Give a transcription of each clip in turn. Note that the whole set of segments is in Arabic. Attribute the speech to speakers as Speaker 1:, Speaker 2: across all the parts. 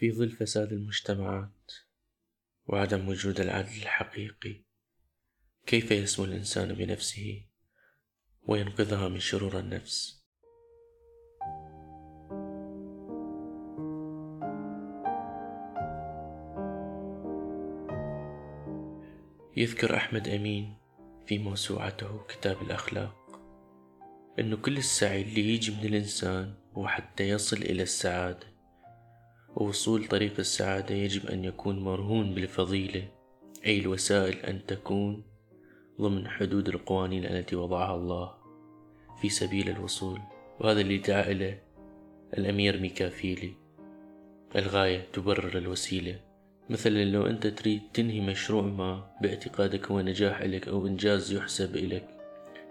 Speaker 1: في ظل فساد المجتمعات وعدم وجود العدل الحقيقي كيف يسمو الإنسان بنفسه وينقذها من شرور النفس؟ يذكر أحمد أمين في موسوعته كتاب الأخلاق أنه كل السعي اللي يجي من الإنسان هو حتى يصل إلى السعادة ووصول طريق السعادة يجب أن يكون مرهون بالفضيلة. أي الوسائل أن تكون ضمن حدود القوانين التي وضعها الله في سبيل الوصول. وهذا اللي دعا إليه الأمير ميكافيلي. الغاية تبرر الوسيلة. مثلا لو أنت تريد تنهي مشروع ما باعتقادك هو نجاح لك أو إنجاز يحسب إليك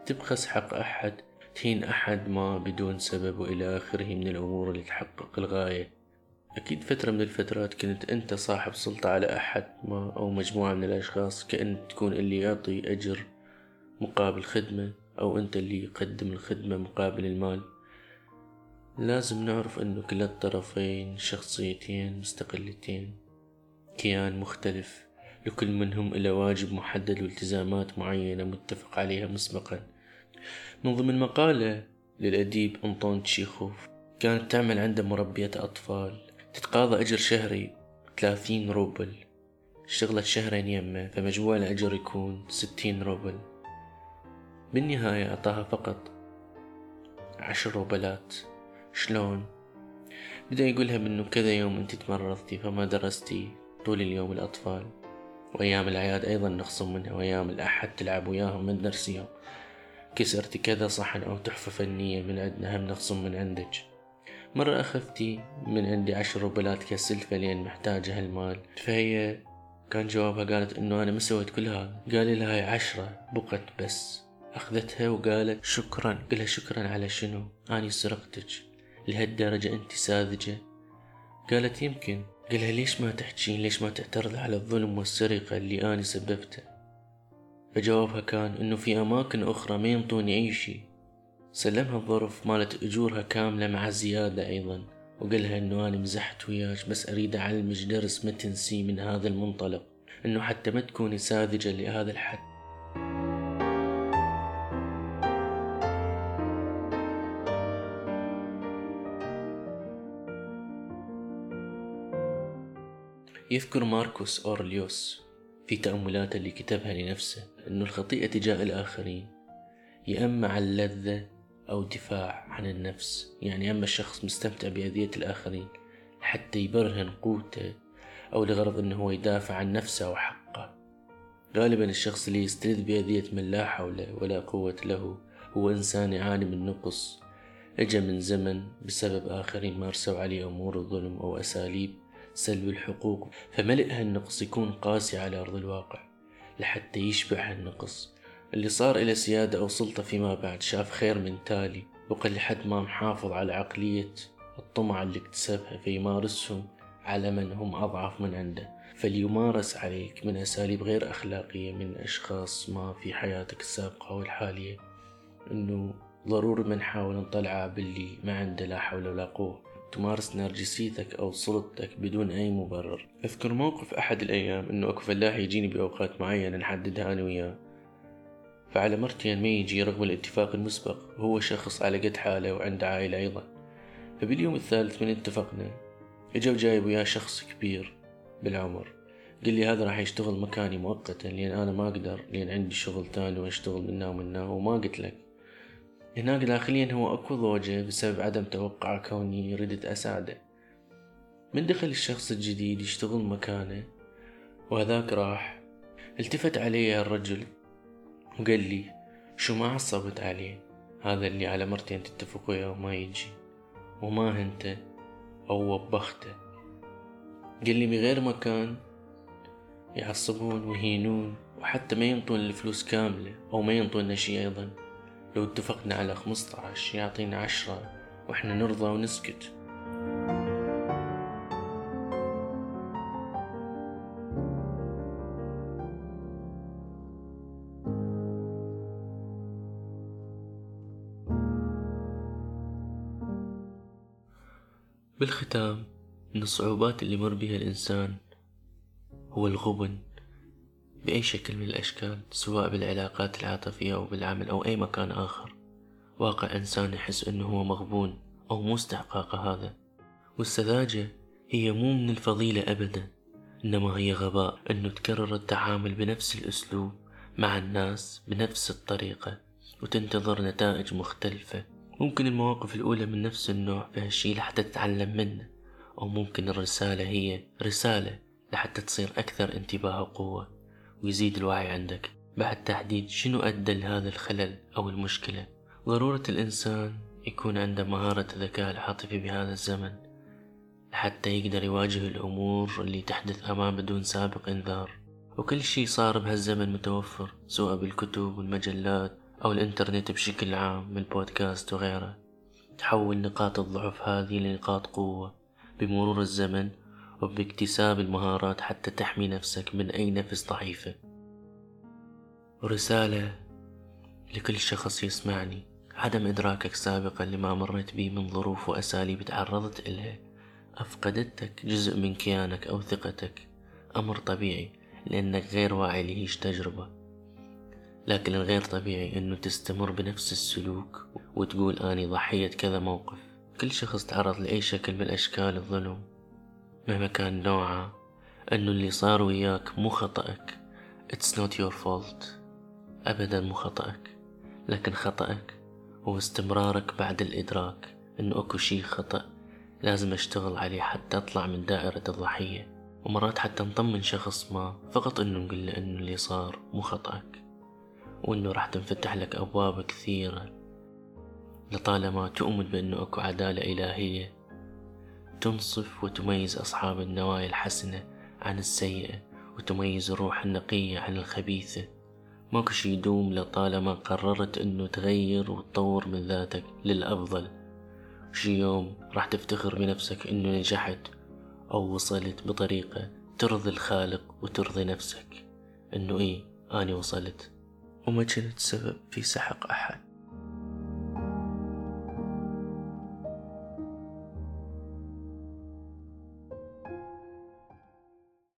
Speaker 1: تبخس حق أحد تهين أحد ما بدون سبب وإلى آخره من الأمور اللي تحقق الغاية. أكيد فترة من الفترات كنت أنت صاحب سلطة على أحد ما أو مجموعة من الأشخاص كأن تكون اللي يعطي أجر مقابل خدمة أو أنت اللي يقدم الخدمة مقابل المال. لازم نعرف أنه كلا الطرفين شخصيتين مستقلتين كيان مختلف. لكل منهم إلى واجب محدد والتزامات معينة متفق عليها مسبقا. من ضمن مقالة للأديب أنطون تشيخوف كانت تعمل عنده مربية أطفال. تتقاضى أجر شهري ثلاثين روبل. اشتغلت شهرين يمه فمجموع الأجر يكون ستين روبل. بالنهاية أعطاها فقط عشر روبلات. شلون؟ بدأ يقولها بأنه كذا يوم أنت تمرضتي فما درستي طول اليوم الأطفال. وأيام الأعياد أيضا نخصم منها وأيام الأحد تلعب وياهم من درس يوم كسرتي كذا صحن أو تحفة فنية من عندنا هم نخصم من عندك. مرة أخذتي من عندي عشر روبلات كسلفة لأن محتاجة هالمال. فهي كان جوابها قالت إنه أنا ما سويت كل هذا قال لها هاي عشرة بقت بس. أخذتها وقالت شكرا قلها شكرا على شنو؟ أني سرقتك. لهالدرجة أنت ساذجة؟ قالت يمكن. قالها ليش ما تحجين ليش ما تعترض على الظلم والسرقة اللي أنا سببته؟ فجوابها كان إنه في أماكن أخرى ما ينطوني أي شي سلمها الظرف مالت أجورها كاملة مع زيادة أيضا وقالها إنه أنا مزحت وياك بس أريد أعلمك درس ما تنسيه من هذا المنطلق إنه حتى ما تكوني ساذجة لهذا الحد. يذكر ماركوس أورليوس في تأملاته اللي كتبها لنفسه أن الخطيئة تجاه الآخرين يا إما عن اللذة أو دفاع عن النفس. يعني أما الشخص مستمتع بأذية الآخرين حتى يبرهن قوته أو لغرض أنه يدافع عن نفسه وحقه غالبا الشخص اللي يستلذ بأذية من لا حول ولا قوة له هو إنسان يعاني من نقص. أجا من زمن بسبب آخرين مارسوا عليه أمور الظلم أو أساليب سلب الحقوق فملئ هالنقص يكون قاسي على أرض الواقع لحتى يشبع هالنقص اللي صار إلى سيادة أو سلطة فيما بعد شاف خير من تالي وقل لحد ما محافظ على عقلية الطمع اللي اكتسبها فيمارسهم على من هم أضعف من عنده. فليمارس عليك من أساليب غير أخلاقية من أشخاص ما في حياتك السابقة والحالية. إنه ضروري ما نحاول نطلعه باللي ما عنده لا حول ولا قوة. تمارس نرجسيتك أو سلطتك بدون أي مبرر. أذكر موقف أحد الأيام أنه أكو فلاح يجيني بأوقات معينة نحددها أنا وياه. فعلى مرتين ما يجي رغم الاتفاق المسبق هو شخص على قد حاله وعنده عائلة أيضا. فباليوم الثالث من اتفقنا اجا وجايب وياه شخص كبير بالعمر. قال لي هذا راح يشتغل مكاني مؤقتا لأن أنا ما أقدر لأن عندي شغل تاني وأشتغل منه ومنه وما قلت لك. هناك داخليا هو أكو ضوجة بسبب عدم توقع كوني ردت أساعده. من دخل الشخص الجديد يشتغل مكانه وهذاك راح. التفت علي الرجل وقال لي شو ما عصبت عليه هذا اللي على مرتين تتفق وياه وما يجي وما هنت أو وبخته. قال لي بغير مكان. يعصبون ويهينون وحتى ما ينطون الفلوس كاملة أو ما ينطون شي أيضا. لو اتفقنا على خمسطعش يعطينا عشرة وإحنا نرضى ونسكت. بالختام من الصعوبات اللي مر بها الإنسان هو الغبن بأي شكل من الأشكال سواء بالعلاقات العاطفية أو بالعمل أو أي مكان آخر. واقع إنسان يحس أنه هو مغبون أو مستحقاق هذا. والسذاجة هي مو من الفضيلة أبدا إنما هي غباء أنه تكرر التعامل بنفس الأسلوب مع الناس بنفس الطريقة وتنتظر نتائج مختلفة. ممكن المواقف الأولى من نفس النوع في هالشي لحتى تتعلم منه أو ممكن الرسالة هي رسالة لحتى تصير أكثر انتباه وقوة ويزيد الوعي عندك. بعد تحديد شنو أدى لهذا الخلل أو المشكلة. ضرورة الإنسان يكون عنده مهارة الذكاء العاطفي بهذا الزمن لحتى يقدر يواجه الأمور اللي تحدث أمامه بدون سابق إنذار. وكل شي صار بهالزمن متوفر سواء بالكتب والمجلات أو الإنترنت بشكل عام من البودكاست وغيره. تحول نقاط الضعف هذه لنقاط قوة بمرور الزمن وباكتساب المهارات حتى تحمي نفسك من أي نفس ضعيفة. رسالة لكل شخص يسمعني. عدم إدراكك سابقا لما مريت به من ظروف وأساليب تعرضت إلها أفقدتك جزء من كيانك أو ثقتك. أمر طبيعي لأنك غير واعي لهيش تجربة. لكن الغير طبيعي أنه تستمر بنفس السلوك وتقول أني ضحية كذا موقف. كل شخص تعرض لأي شكل من أشكال الظلم مهما كان نوعه أنه اللي صار وياك مو خطأك. It's not your fault. أبدا مو خطأك لكن خطأك هو استمرارك بعد الإدراك أنه أكو شي خطأ لازم أشتغل عليه حتى أطلع من دائرة الضحية. ومرات حتى نطمن شخص ما فقط أنه نقول له أنه اللي صار مو خطأك. وأنه راح تنفتح لك أبواب كثيرة لطالما تؤمن بأنه أكو عدالة إلهية تنصف وتميز أصحاب النوايا الحسنة عن السيئة وتميز الروح النقية عن الخبيثة. ماكو شي يدوم لطالما قررت أنه تغير وتطور من ذاتك للأفضل. شي يوم راح تفتخر بنفسك أنه نجحت أو وصلت بطريقة ترضي الخالق وترضي نفسك. أنه إيه أني وصلت. وما كنت سبب في سحق أحد.